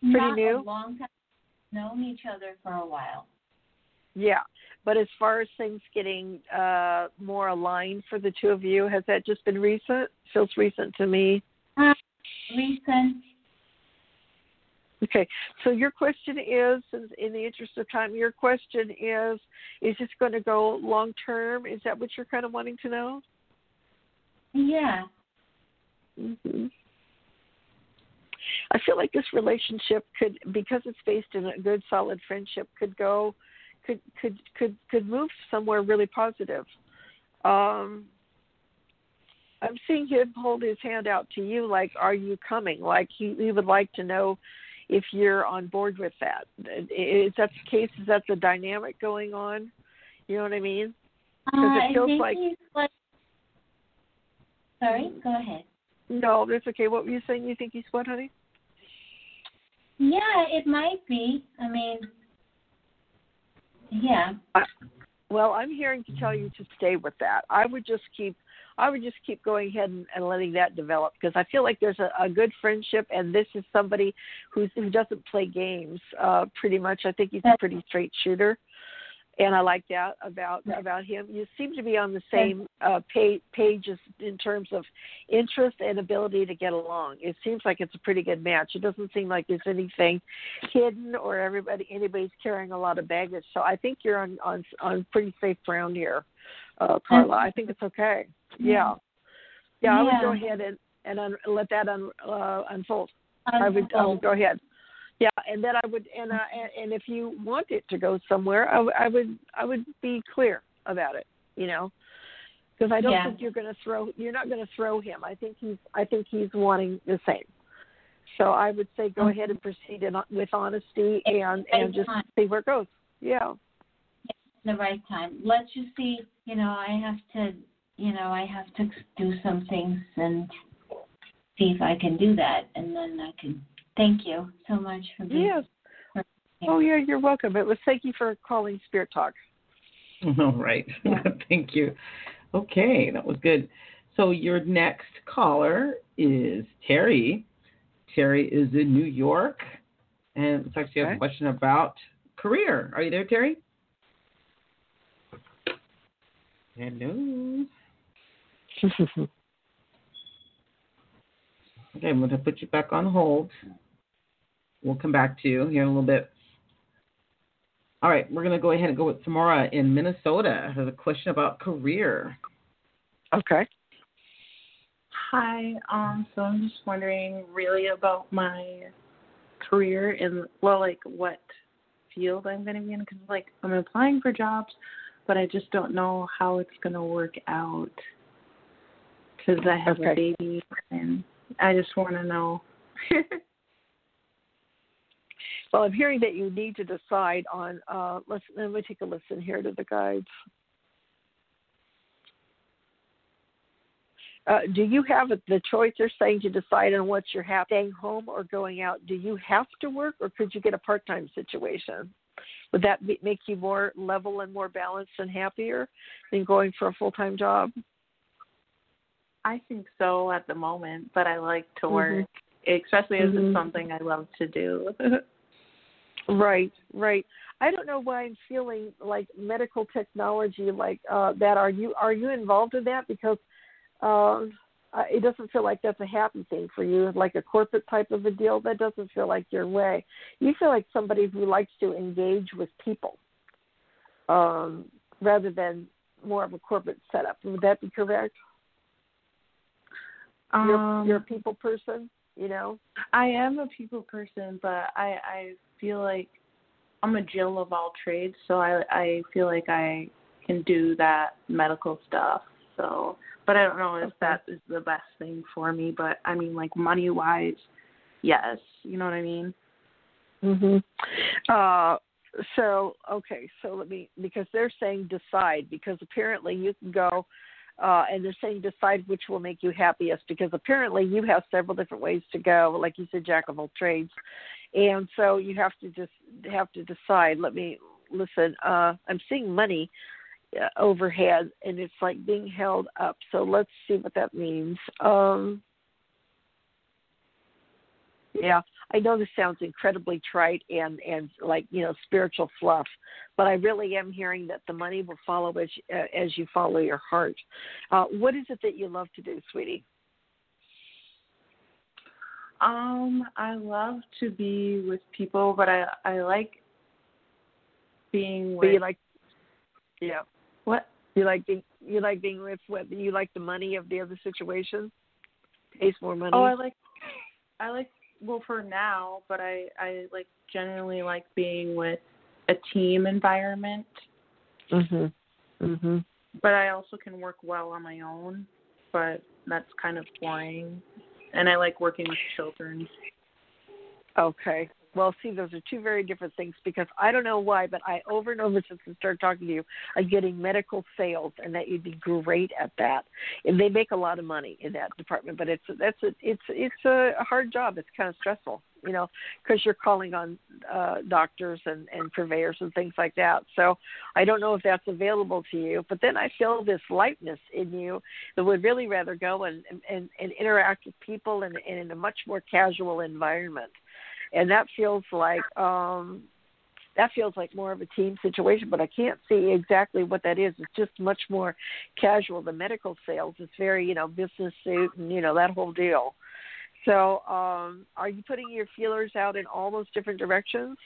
Pretty Not new? a long time. Known each other for a while. Yeah, but as far as things getting uh more aligned for the two of you, has that just been recent? Feels recent to me. Recent. Okay, so your question is, in the interest of time, your question is, is this going to go long term? Is that what you're kind of wanting to know? Yeah. hmm I feel like this relationship could, because it's based in a good, solid friendship, could go, could could could could move somewhere really positive. Um, I'm seeing him hold his hand out to you, like, "Are you coming?" Like he, he would like to know if you're on board with that. Is that the case? Is that the dynamic going on? You know what I mean? Because it Uh, feels I like-. Sorry, go ahead. No, that's okay. What were you saying? You think he's what, honey? Yeah, it might be. I mean, yeah. Well, I'm hearing to tell you to stay with that. I would just keep I would just keep going ahead and, and letting that develop because I feel like there's a, a good friendship and this is somebody who's who doesn't play games, uh pretty much. I think he's a pretty straight shooter. And I like that about about him. You seem to be on the same uh page pages in terms of interest and ability to get along. It seems like it's a pretty good match. It doesn't seem like there's anything hidden or everybody anybody's carrying a lot of baggage. So I think you're on on on pretty safe ground here, uh, Carla. I think it's okay. Yeah, yeah. I would go ahead and and un, let that un, uh, unfold. I would I would go ahead. Yeah, and then I would and uh, and, if you want it to go somewhere, I, w- I would I would be clear about it. You know, because I don't Yeah. think you're going to throw you're not going to throw him. I think he's I think he's wanting the same. So I would say go ahead and proceed in, with honesty and and just see where it goes. Yeah. The right time. Let's just see. You know, I have to. You know, I have to do some things and see if I can do that, and then I can. Thank you so much for being. Yes. Oh yeah, you're welcome. It was thank you for calling Spirit Talk. All right. Thank you. Okay, that was good. So your next caller is Terry. Terry is in New York, and looks like she has Okay. a question about career. Are you there, Terry? Hello. Okay, I'm going to put you back on hold. We'll come back to you here in a little bit. All right, we're going to go ahead and go with Samara in Minnesota. Has a question about career. okay. Hi. Um, so I'm just wondering really about my career in well, like what field I'm going to be in because like I'm applying for jobs, but I just don't know how it's going to work out because I have Okay. a baby and I just want to know. Well, I'm hearing that you need to decide on. Uh, let's let me take a listen here to the guides. Uh, do you have the choice? They're saying to decide on what you're happy staying home or going out. Do you have to work, or could you get a part-time situation? Would that make you more level and more balanced and happier than going for a full-time job? I think so at the moment, but I like to Mhm. work especially as Mhm. it's something I love to do. Right, right. I don't know why I'm feeling like medical technology like uh that. Are you are you involved in that? Because um uh, it doesn't feel like that's a happy thing for you, like a corporate type of a deal. That doesn't feel like your way. You feel like somebody who likes to engage with people, um, rather than more of a corporate setup. Would that be correct? You're, um, you're a people person, you know. I am a people person, but I I feel like I'm a Jill of all trades, so I I feel like I can do that medical stuff. So, but I don't know if Okay. that is the best thing for me. But I mean, like money wise, yes, you know what I mean. Mhm. Uh so okay, so let me because they're saying decide because apparently you can go uh and they're saying decide which will make you happiest because apparently you have several different ways to go like you said jack of all trades and so you have to just have to decide let me listen uh i'm seeing money overhead and it's like being held up so let's see what that means um yeah, I know this sounds incredibly trite and and like you know spiritual fluff, but I really am hearing that the money will follow as uh, as you follow your heart. Uh, what is it that you love to do, sweetie? Um, I love to be with people, but I I like being with you like, yeah, what? you like being you like being with what you like the money of the other situation, pays more money. Oh, I like I like well for now, but I I like generally like being with a team environment, mhm, mhm. but I also can work well on my own, but that's kind of boring. And I like working with children. Okay. Well, see, those are two very different things because I don't know why, but I over and over since I started talking to you, I'm getting medical sales, and that you'd be great at that. And they make a lot of money in that department, but it's that's a it's it's a hard job. It's kind of stressful, you know, because you're calling on uh, doctors and and purveyors and things like that. So I don't know if that's available to you. But then I feel this lightness in you that would really rather go and and, and interact with people and, and in a much more casual environment and that feels like um that feels like more of a team situation but i can't see exactly what that is. It's just much more casual. The medical sales it's very you know business suit and you know that whole deal. So um are you putting your feelers out in all those different directions?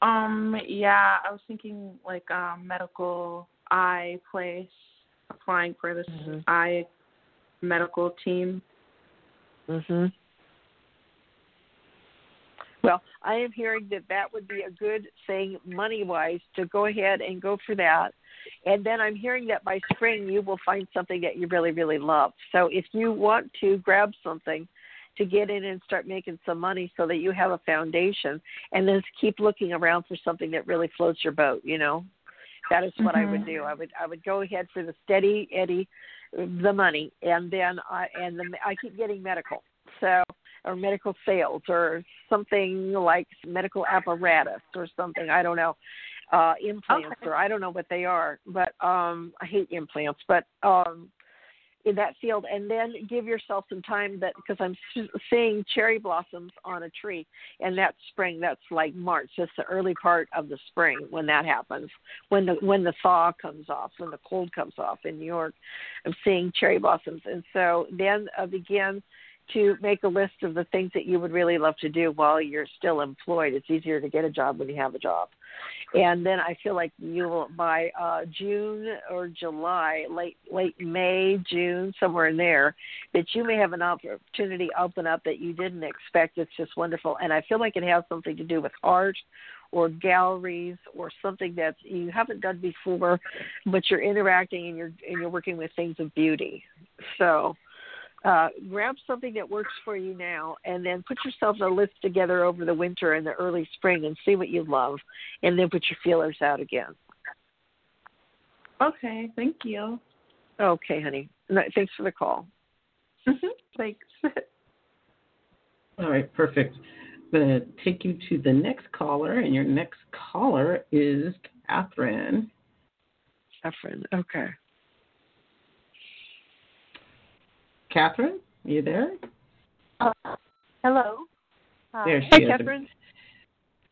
Um, yeah, I was thinking like um medical eye place, applying for this Mhm. eye medical team. Mhm well, I am hearing that that would be a good thing money wise to go ahead and go for that. And then I'm hearing that by spring you will find something that you really, really love. So if you want to grab something to get in and start making some money so that you have a foundation and then keep looking around for something that really floats your boat, you know. That is what I would Mhm. do. I would I would go ahead for the steady eddy the money and then I and the I keep getting medical. So or medical sales or something like medical apparatus or something. I don't know. Uh implants Okay. or I don't know what they are. But um I hate implants, but um in that field and then give yourself some time that because I'm seeing cherry blossoms on a tree and that's spring that's like March that's the early part of the spring when that happens when the when the thaw comes off when the cold comes off in New York I'm seeing cherry blossoms and so then uh, begin to make a list of the things that you would really love to do while you're still employed it's easier to get a job when you have a job and then I feel like you will by uh, June or July, late late May, June, somewhere in there, that you may have an opportunity open up that you didn't expect. It's just wonderful, and I feel like it has something to do with art or galleries or something that you haven't done before, but you're interacting and you're and you're working with things of beauty. So uh, grab something that works for you now and then put yourself a list together over the winter and the early spring and see what you love and then put your feelers out again. Okay, thank you. Okay, honey. No, thanks for the call. Thanks. All right, perfect. I'm going to take you to the next caller, and your next caller is Catherine. Catherine, okay. Catherine, are you there? Uh, hello. Hi. There she Hi, is. Catherine.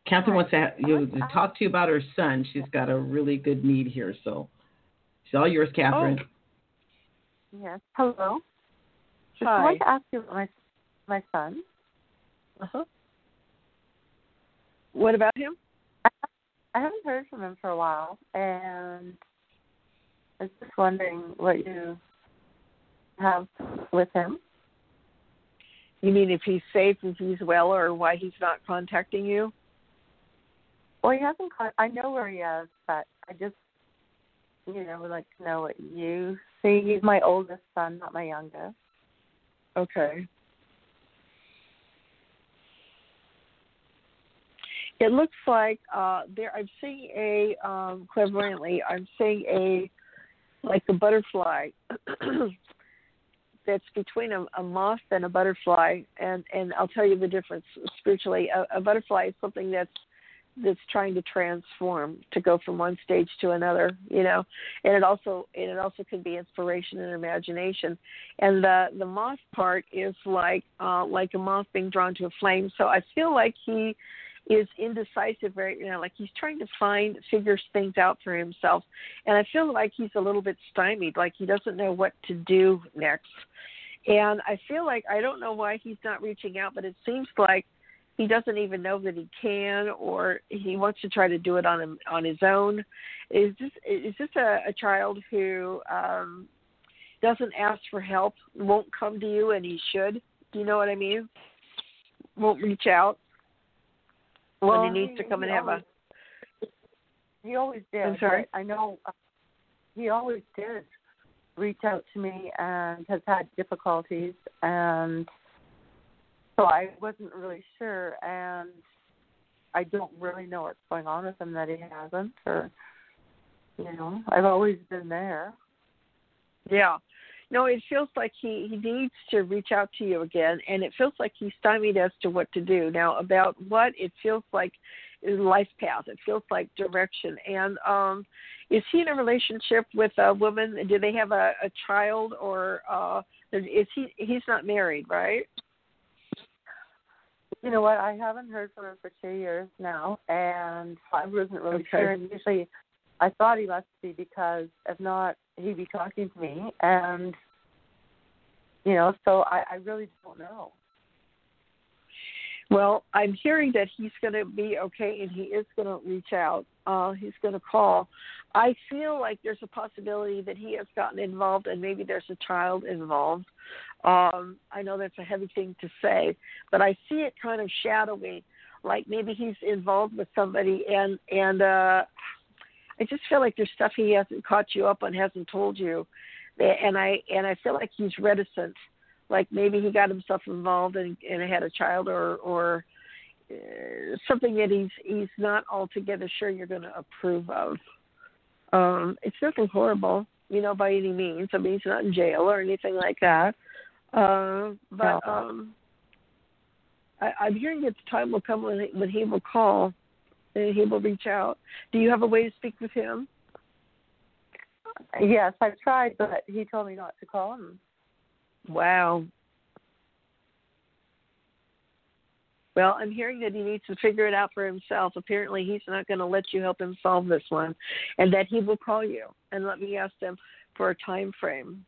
Catherine Hi. wants to, have, you, to talk to you about her son. She's got a really good need here, so it's all yours, Catherine. Oh. Yes. Hello. Hi. I'd to ask you about my my son. Uh huh. What about him? I haven't heard from him for a while, and I was just wondering what you have with him. You mean if he's safe, if he's well, or why he's not contacting you? Well, he hasn't. Con- I know where he is, but I just, you know, would like to know what you see. He's my oldest son, not my youngest. Okay. It looks like uh, there. I'm seeing a um, clairvoyantly. I'm seeing a like a butterfly that's between a, a moth and a butterfly, and and I'll tell you the difference spiritually. A, a butterfly is something that's that's trying to transform to go from one stage to another you know? And it also and it also could be inspiration and imagination. And the the moth part is like uh like a moth being drawn to a flame. So i feel like he is indecisive right now. Like he's trying to find, figure things out for himself. And I feel like he's a little bit stymied, like he doesn't know what to do next. And I feel like I don't know why he's not reaching out, but it seems like he doesn't even know that he can, or he wants to try to do it on him, on his own. Is this is this a, a child who um, doesn't ask for help, won't come to you, and he should? Do you know what I mean? Won't reach out well, when he needs to come and have always, a. He always did. I'm sorry. I know. Uh, he always did reach out to me and has had difficulties, and so I wasn't really sure, and I don't really know what's going on with him that he hasn't, or you know, I've always been there. Yeah. No, it feels like he he needs to reach out to you again, and it feels like he's stymied as to what to do now. About what it feels like is life path. It feels like direction. And um, is he in a relationship with a woman? Do they have a, a child, or uh, is he? He's not married, right? You know what? I haven't heard from him for two years now, and I wasn't really Okay. sure. And usually, I thought he must be because if not, he'd be talking to me, and you know, so I, I really don't know. Well, I'm hearing that he's going to be okay and he is going to reach out. Uh, he's going to call. I feel like there's a possibility that he has gotten involved and maybe there's a child involved. Um, I know that's a heavy thing to say, but I see it kind of shadowy, like maybe he's involved with somebody and and uh, I just feel like there's stuff he hasn't caught you up on, hasn't told you, and I and I feel like he's reticent like maybe he got himself involved and, and had a child or or uh, something that he's he's not altogether sure you're going to approve of. Um, it's nothing horrible, you know, by any means. I mean, he's not in jail or anything like that. Uh, but um, I, I'm hearing that the time will come when he, when he will call he will reach out. Do you have a way to speak with him? Yes, I've tried, but he told me not to call him. Wow. Well, I'm hearing that he needs to figure it out for himself. Apparently, he's not going to let you help him solve this one, and that he will call you and let me ask them for a time frame.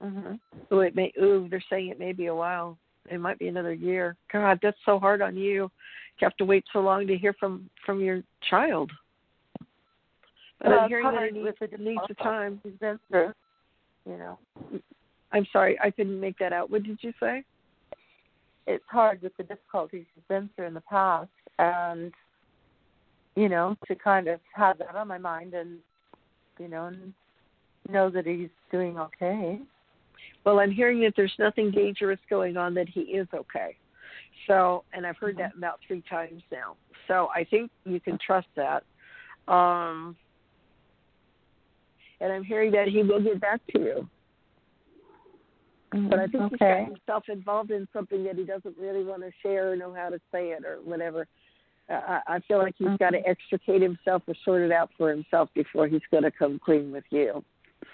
hmm Ooh, it may. Ooh, they're saying it may be a while. It might be another year. God, that's so hard on you. You have to wait so long to hear from from your child. But Well, I'm it's hearing that with needs, the needs the time. He's been through, you know. I'm sorry, I couldn't make that out. What did you say? it's hard with the difficulties he's been through in the past and you know to kind of have that on my mind and you know and know that he's doing okay Well, I'm hearing that there's nothing dangerous going on, that he is okay. So, and I've heard that about three times now. So I think you can trust that. Um, and I'm hearing that he will get back to you. But I think he's okay got himself involved in something that he doesn't really want to share or know how to say it or whatever. Uh, I, I feel like he's got to extricate himself or sort it out for himself before he's going to come clean with you.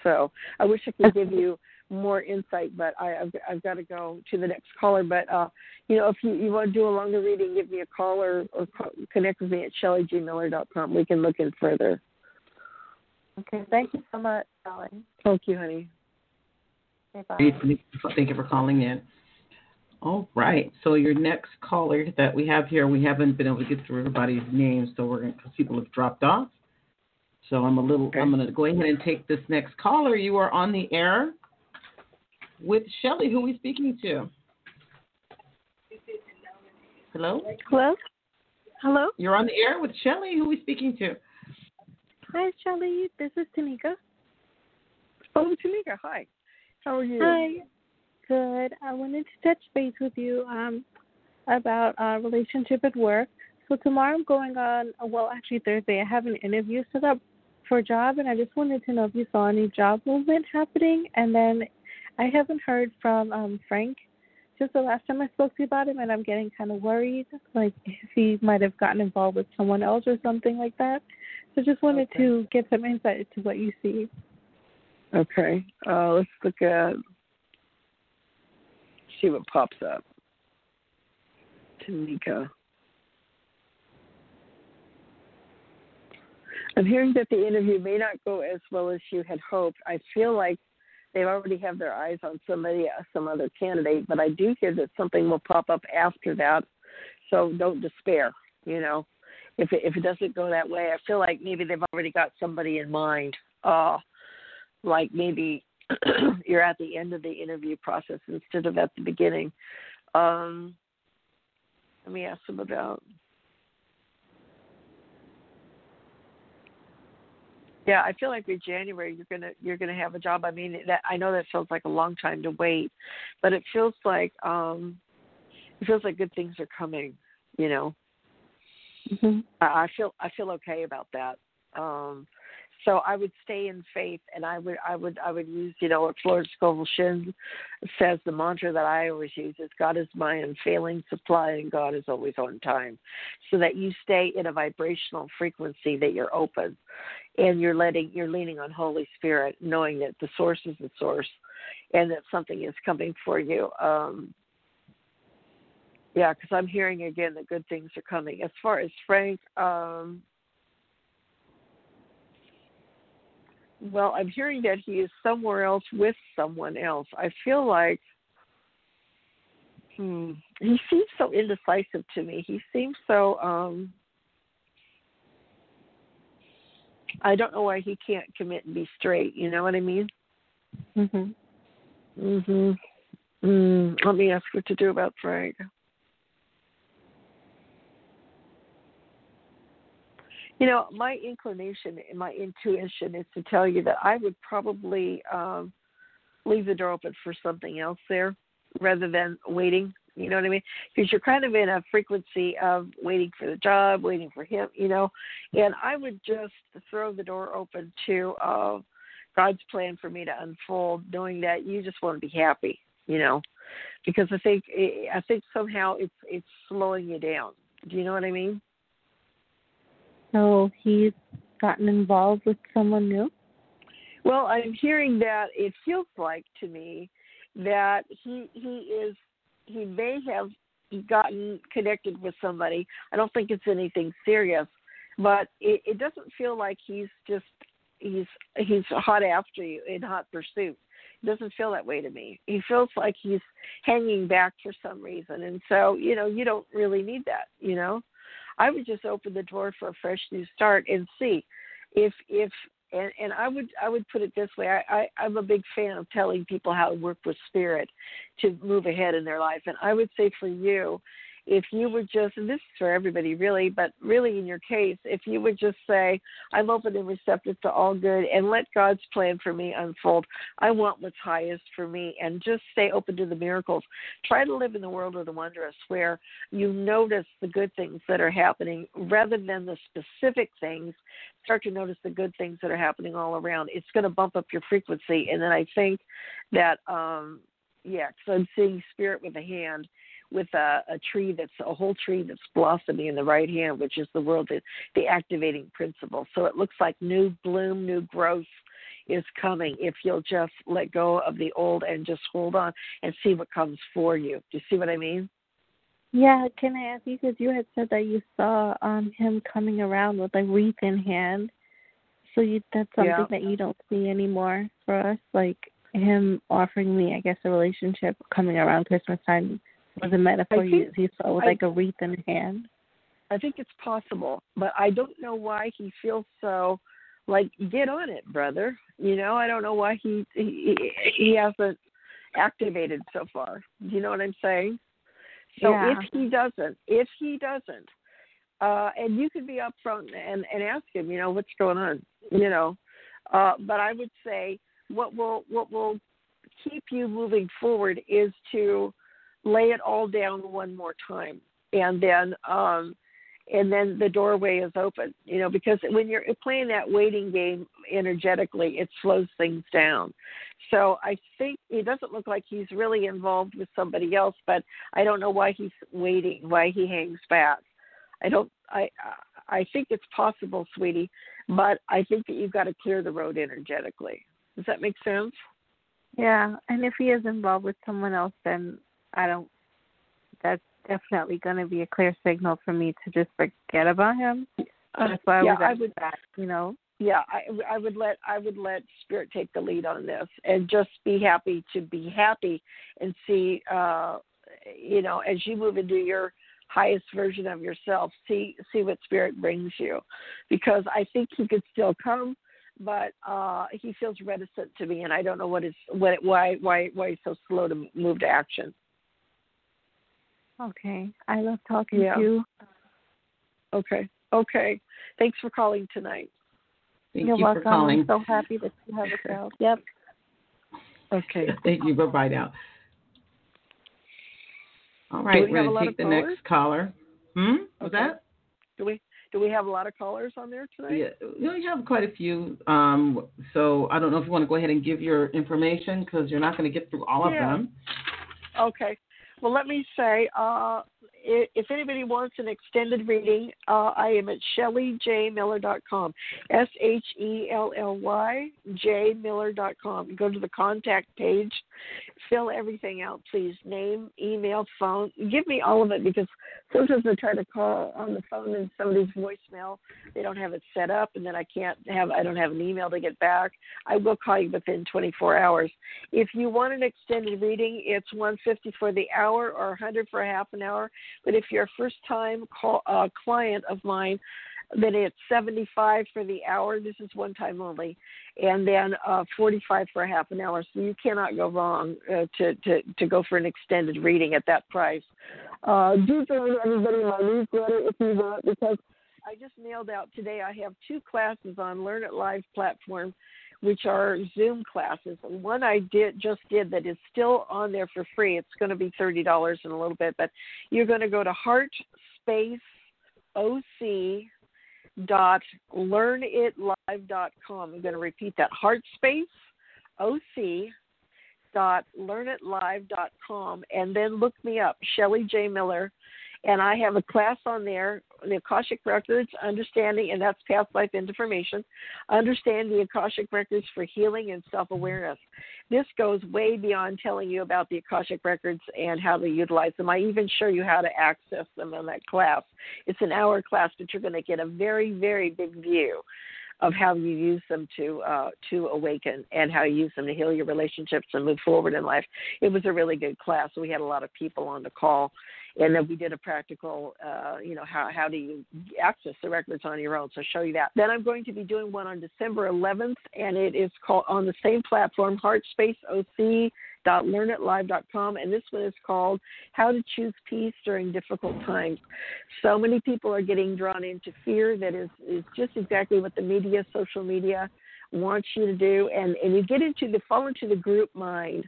So I wish I could give you more insight. But I, I've I've got to go to the next caller. But uh, you know, if you, you want to do a longer reading, give me a call or, or connect with me at shellyjmiller.com. We can look in further. Okay, thank you so much, Shelly. Thank you, honey. Okay, bye. Thank you for calling in. All right. So your next caller that we have here, we haven't been able to get through everybody's names, so we're going because people have dropped off. So I'm a little. Okay. I'm going to go ahead and take this next caller. You are on the air with Shelly. Who are we speaking to? Hello. Hello? Hello? You're on the air with Shelly. Who are we speaking to? Hi, Shelly. This is Tanika. Oh, Tanika, hi. How are you? Hi. Good. I wanted to touch base with you um, about our relationship at work. So tomorrow I'm going on, well, actually Thursday, I have an interview set up for a job, and I just wanted to know if you saw any job movement happening. And then I haven't heard from um, Frank since the last time I spoke to you about him, and I'm getting kind of worried, like if he might have gotten involved with someone else or something like that. So just wanted Okay. to get some insight into what you see. Okay. Uh, let's look at see what pops up. Tanika. I'm hearing that the interview may not go as well as you had hoped. I feel like they already have their eyes on somebody, uh, some other candidate, but I do hear that something will pop up after that. So don't despair. You know, if it, if it doesn't go that way, I feel like maybe they've already got somebody in mind. Uh, like maybe you're at the end of the interview process instead of at the beginning. Um, let me ask them about. Yeah, I feel like in January you're gonna you're gonna have a job. I mean, that I know that feels like a long time to wait, but it feels like um, it feels like good things are coming. You know, Mm-hmm. I I feel I feel okay about that. Um, so I would stay in faith, and I would I would I would use you know what Florence Scovel Shinn says the mantra that I always use is God is my unfailing supply, and God is always on time, so that you stay in a vibrational frequency that you're open, and you're letting you're leaning on Holy Spirit, knowing that the source is the source, and that something is coming for you. Um, yeah, because I'm hearing again that good things are coming. As far as Frank, um, well, I'm hearing that he is somewhere else with someone else. I feel like hmm, he seems so indecisive to me. He seems so. um I don't know why he can't commit and be straight. You know what I mean? Mhm. Mhm. Mm, let me ask what to do about Frank. You know, my inclination and my intuition is to tell you that I would probably um, leave the door open for something else there rather than waiting. You know what I mean? Because you're kind of in a frequency of waiting for the job, waiting for him, you know. And I would just throw the door open to uh, God's plan for me to unfold, knowing that you just want to be happy, you know. Because I think I think somehow it's it's slowing you down. Do you know what I mean? So he's gotten involved with someone new? Well, I'm hearing that it feels like to me that he he is he may have gotten connected with somebody. I don't think it's anything serious, but it, it doesn't feel like he's just he's he's hot after you in hot pursuit. It doesn't feel that way to me. He feels like he's hanging back for some reason, and so you know you don't really need that. You know, I would just open the door for a fresh new start and see if if and and I would I would put it this way. I, I I'm a big fan of telling people how to work with spirit to move ahead in their life. And I would say for you, if you would just and this is for everybody really, but really in your case, if you would just say, I'm open and receptive to all good and let God's plan for me unfold. I want what's highest for me and just stay open to the miracles. Try to live in the world of the wondrous where you notice the good things that are happening rather than the specific things start to notice the good things that are happening all around. It's going to bump up your frequency, and then I think that um yeah, because I'm seeing spirit with a hand, with a, a tree that's a whole tree that's blossoming in the right hand, which is the world, the, the activating principle. So it looks like new bloom, new growth, is coming if you'll just let go of the old and just hold on and see what comes for you. Do you see what I mean? Yeah, can I ask you because you had said that you saw um him coming around with a wreath in hand. So you that's something Yeah. that you don't see anymore for us, like him offering me, I guess, a relationship coming around Christmas time was a metaphor you, think- you saw with I- like a wreath in hand. I think it's possible, but I don't know why he feels so like get on it, brother. You know, I don't know why he he, he hasn't activated so far. Do you know what I'm saying? So Yeah. if he doesn't, if he doesn't, uh, and you could be upfront and and ask him, you know, what's going on, you know. Uh, but I would say what will what will keep you moving forward is to lay it all down one more time, and then um, and then the doorway is open. You know, because when you're playing that waiting game energetically, it slows things down. So I think it doesn't look like he's really involved with somebody else, but I don't know why he's waiting, why he hangs back. I don't. I I think it's possible, sweetie, but I think that you've got to clear the road energetically. Does that make sense? Yeah, and if he is involved with someone else, then I don't. That's definitely going to be a clear signal for me to just forget about him. That's why I yeah, was I would. that, you know. Yeah, I, I would let I would let spirit take the lead on this, and just be happy to be happy and see, uh, you know, as you move into your highest version of yourself, see see what spirit brings you, because I think he could still come, but uh, he feels reticent to me, and I don't know what is what why why why he's so slow to move to action. Okay, I love talking Yeah. to you. Okay, okay. Thanks for calling tonight. Thank You're you welcome. for calling. I'm so happy that you have a girl. Yep. Okay. Thank you. Bye bye now. All right, we we're going to take the callers? next caller. Hmm? Was Okay. that? Do we do we have a lot of callers on there tonight? Yeah, we have quite a few. Um, so I don't know if you want to go ahead and give your information because you're not going to get through all of Yeah. them. Okay. Well, let me say, uh, if anybody wants an extended reading, uh, I am at ShellyJMiller.com. S H E L L Y J Miller.com. Go to the contact page, fill everything out, please. Name, email, phone. Give me all of it because sometimes I try to call on the phone and somebody's voicemail, they don't have it set up, and then I can't have, I don't have an email to get back. I will call you within 24 hours. If you want an extended reading, it's 150 for the hour or 100 for a half an hour. But if you're a first time uh, client of mine, then it's 75 for the hour. This is one time only, and then uh, 45 for a half an hour. So you cannot go wrong uh, to, to to go for an extended reading at that price. Uh, do join everybody my newsletter if you want, because I just mailed out today. I have two classes on Learn It Live platform which are Zoom classes. And one I did just did that is still on there for free. It's going to be thirty dollars in a little bit, but you're going to go to Heart Space OC dot learnitlive dot com. I'm going to repeat that. Heart Space OC dot learnitlive dot com and then look me up, Shelly J. Miller. And I have a class on there, the Akashic Records, understanding, and that's past life information, understand the Akashic Records for healing and self awareness. This goes way beyond telling you about the Akashic Records and how to utilize them. I even show you how to access them in that class. It's an hour class, but you're going to get a very, very big view of how you use them to uh, to awaken and how you use them to heal your relationships and move forward in life. It was a really good class. We had a lot of people on the call, and then we did a practical, uh, you know, how how do you access the records on your own? So show you that. Then I'm going to be doing one on December 11th, and it is called on the same platform, HeartSpaceOC.LearnItLive.com, and this one is called How to Choose Peace During Difficult Times. So many people are getting drawn into fear that is is just exactly what the media, social media wants you to do and and you get into the fall into the group mind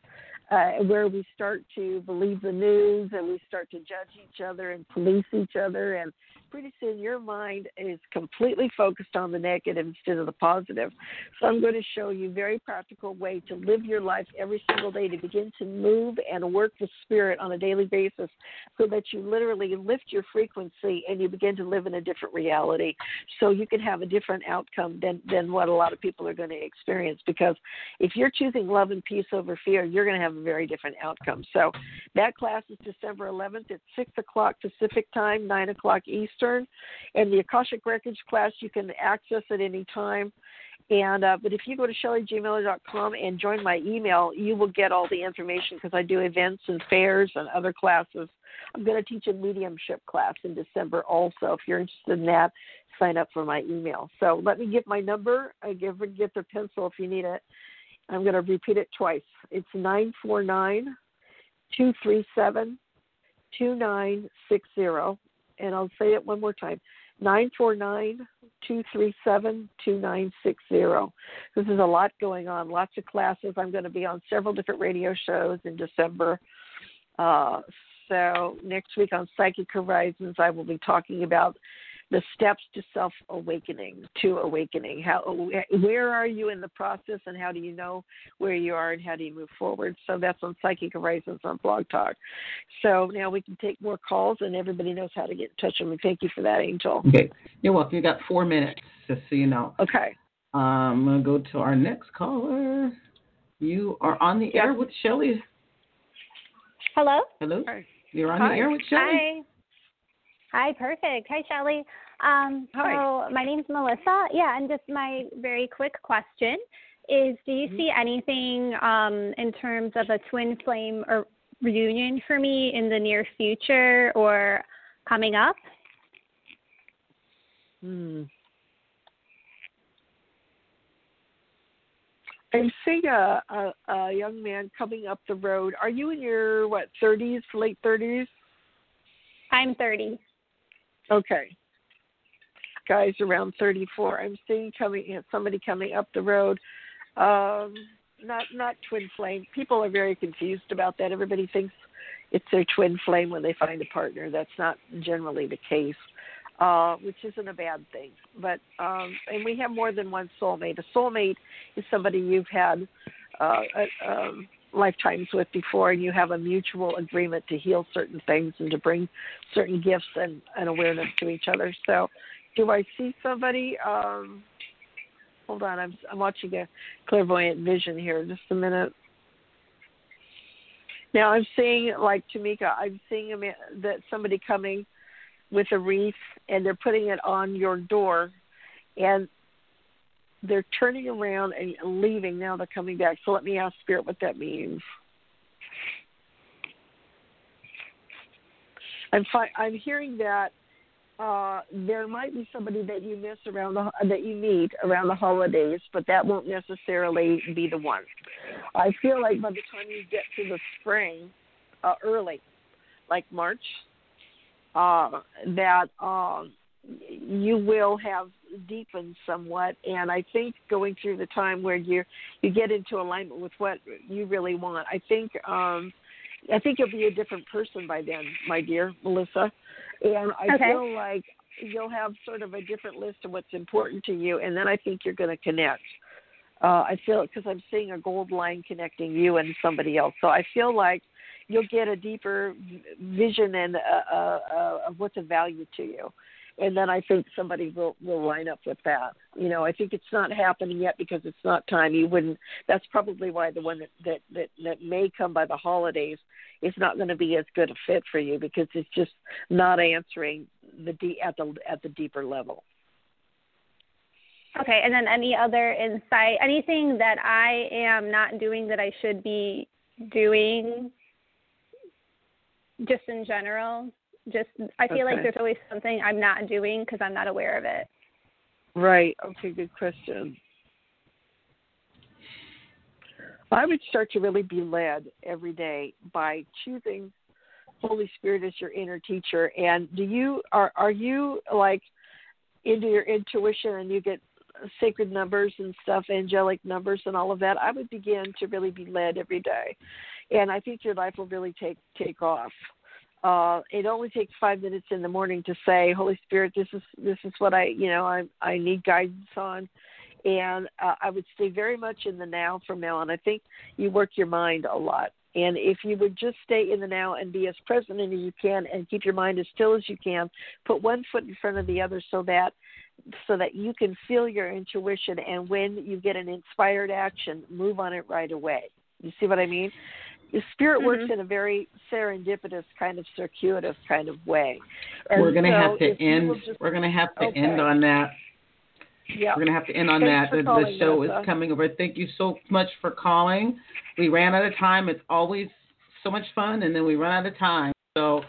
uh, where we start to believe the news and we start to judge each other and police each other and pretty soon your mind is completely focused on the negative instead of the positive. So I'm going to show you a very practical way to live your life every single day to begin to move and work the spirit on a daily basis so that you literally lift your frequency and you begin to live in a different reality so you can have a different outcome than, than what a lot of people are going to experience because if you're choosing love and peace over fear, you're going to have a very different outcome. So that class is December 11th at 6 o'clock Pacific time, 9 o'clock Eastern. And the Akashic Records class, you can access at any time. And uh, but if you go to shellyjmiller.com and join my email, you will get all the information because I do events and fairs and other classes. I'm going to teach a mediumship class in December also. If you're interested in that, sign up for my email. So let me give my number. I give get their pencil if you need it. I'm going to repeat it twice. It's nine four nine two three seven two nine six zero and I'll say it one more time. 949 237 2960. This is a lot going on, lots of classes. I'm going to be on several different radio shows in December. Uh, so, next week on Psychic Horizons, I will be talking about the steps to self awakening to awakening how where are you in the process and how do you know where you are and how do you move forward so that's on psychic horizons on blog talk so now we can take more calls and everybody knows how to get in touch with me thank you for that angel okay you're welcome you got four minutes just so you know okay um, i'm going to go to our next caller you are on the air with Shelly. Hello. Hello. You're on Hi. the air with Shelly. Hi. Hi, perfect. Hi, Shelly. Um, Hi. So my name's Melissa. Yeah, and just my very quick question is: Do you see anything um, in terms of a twin flame or reunion for me in the near future or coming up? Hmm. I'm seeing a, a, a young man coming up the road. Are you in your what 30s, late 30s? I'm 30. Okay. Guy's around 34. I'm seeing coming somebody coming up the road. Um, not not twin flame. People are very confused about that. Everybody thinks it's their twin flame when they find a partner. That's not generally the case, uh, which isn't a bad thing. But um, and we have more than one soulmate. A soulmate is somebody you've had uh, a, um, lifetimes with before, and you have a mutual agreement to heal certain things and to bring certain gifts and, and awareness to each other. So, do I see somebody? Um, hold on, I'm I'm watching a clairvoyant vision here. Just a minute. Now I'm seeing like Tanika. I'm seeing a man, that somebody coming with a wreath, and they're putting it on your door, and they're turning around and leaving. Now they're coming back. So let me ask Spirit what that means. I'm fi- I'm hearing that uh, there might be somebody that you miss around the that you meet around the holidays, but that won't necessarily be the one. I feel like by the time you get to the spring, uh, early, like March, uh, that um, you will have deepened somewhat. And i think going through the time where you you get into alignment with what you really want i think um i think you'll be a different person by then my dear melissa. And i Okay. feel like you'll have sort of a different list of what's important to you and then i think you're going to connect. Uh i feel because i'm seeing a gold line connecting you and somebody else. So i feel like you'll get a deeper vision and uh, uh, uh, of what's of value to you and then I think somebody will will line up with that. You know, I think it's not happening yet because it's not time. You wouldn't. That's probably why the one that that that, that may come by the holidays is not going to be as good a fit for you because it's just not answering the de- at the at the deeper level. Okay, and then any other insight, anything that I am not doing that I should be doing, just in general. Just I feel like there's always something I'm not doing because I'm not aware of it. Right. Okay. Good question. I would start to really be led every day by choosing Holy Spirit as your inner teacher. And do you are are you like into your intuition and you get sacred numbers and stuff, angelic numbers and all of that? I would begin to really be led every day. and I think your life will really take take off. Uh, it only takes five minutes in the morning to say, Holy Spirit, this is this is what I you know I I need guidance on, and uh, I would stay very much in the now from now on. I think you work your mind a lot. And if you would just stay in the now and be as present as you can and keep your mind as still as you can, put one foot in front of the other so that so that you can feel your intuition and when you get an inspired action, move on it right away. You see what I mean? The spirit mm-hmm. works in a very serendipitous kind of circuitous kind of way. And we're going to so have to end. Just, we're going to have to okay. end on that. Yeah. We're going to have to end on Thanks that. The, the show is coming over. Thank you so much for calling. We ran out of time. It's always so much fun, and then we run out of time. So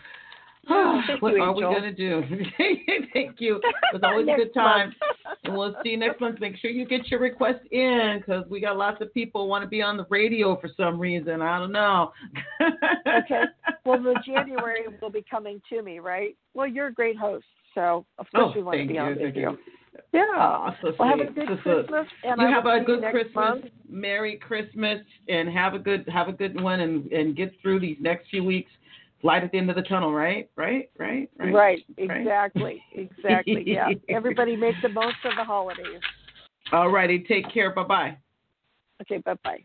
Oh, what you, are we going to do? Thank you. It was always a good time. and we'll see you next month. Make sure you get your request in because we got lots of people want to be on the radio for some reason. I don't know. okay. Well, the January will be coming to me, right? Well, you're a great host, so of course oh, we want to be you, on the radio. Yeah. Oh, so well, have a good so Christmas, and you I have a good Christmas, month. Merry Christmas, and have a good have a good one, and and get through these next few weeks light at the end of the tunnel, right? Right? Right? Right? Right. Exactly. exactly. Yeah. Everybody make the most of the holidays. All righty. Take care. Bye bye. Okay. Bye bye.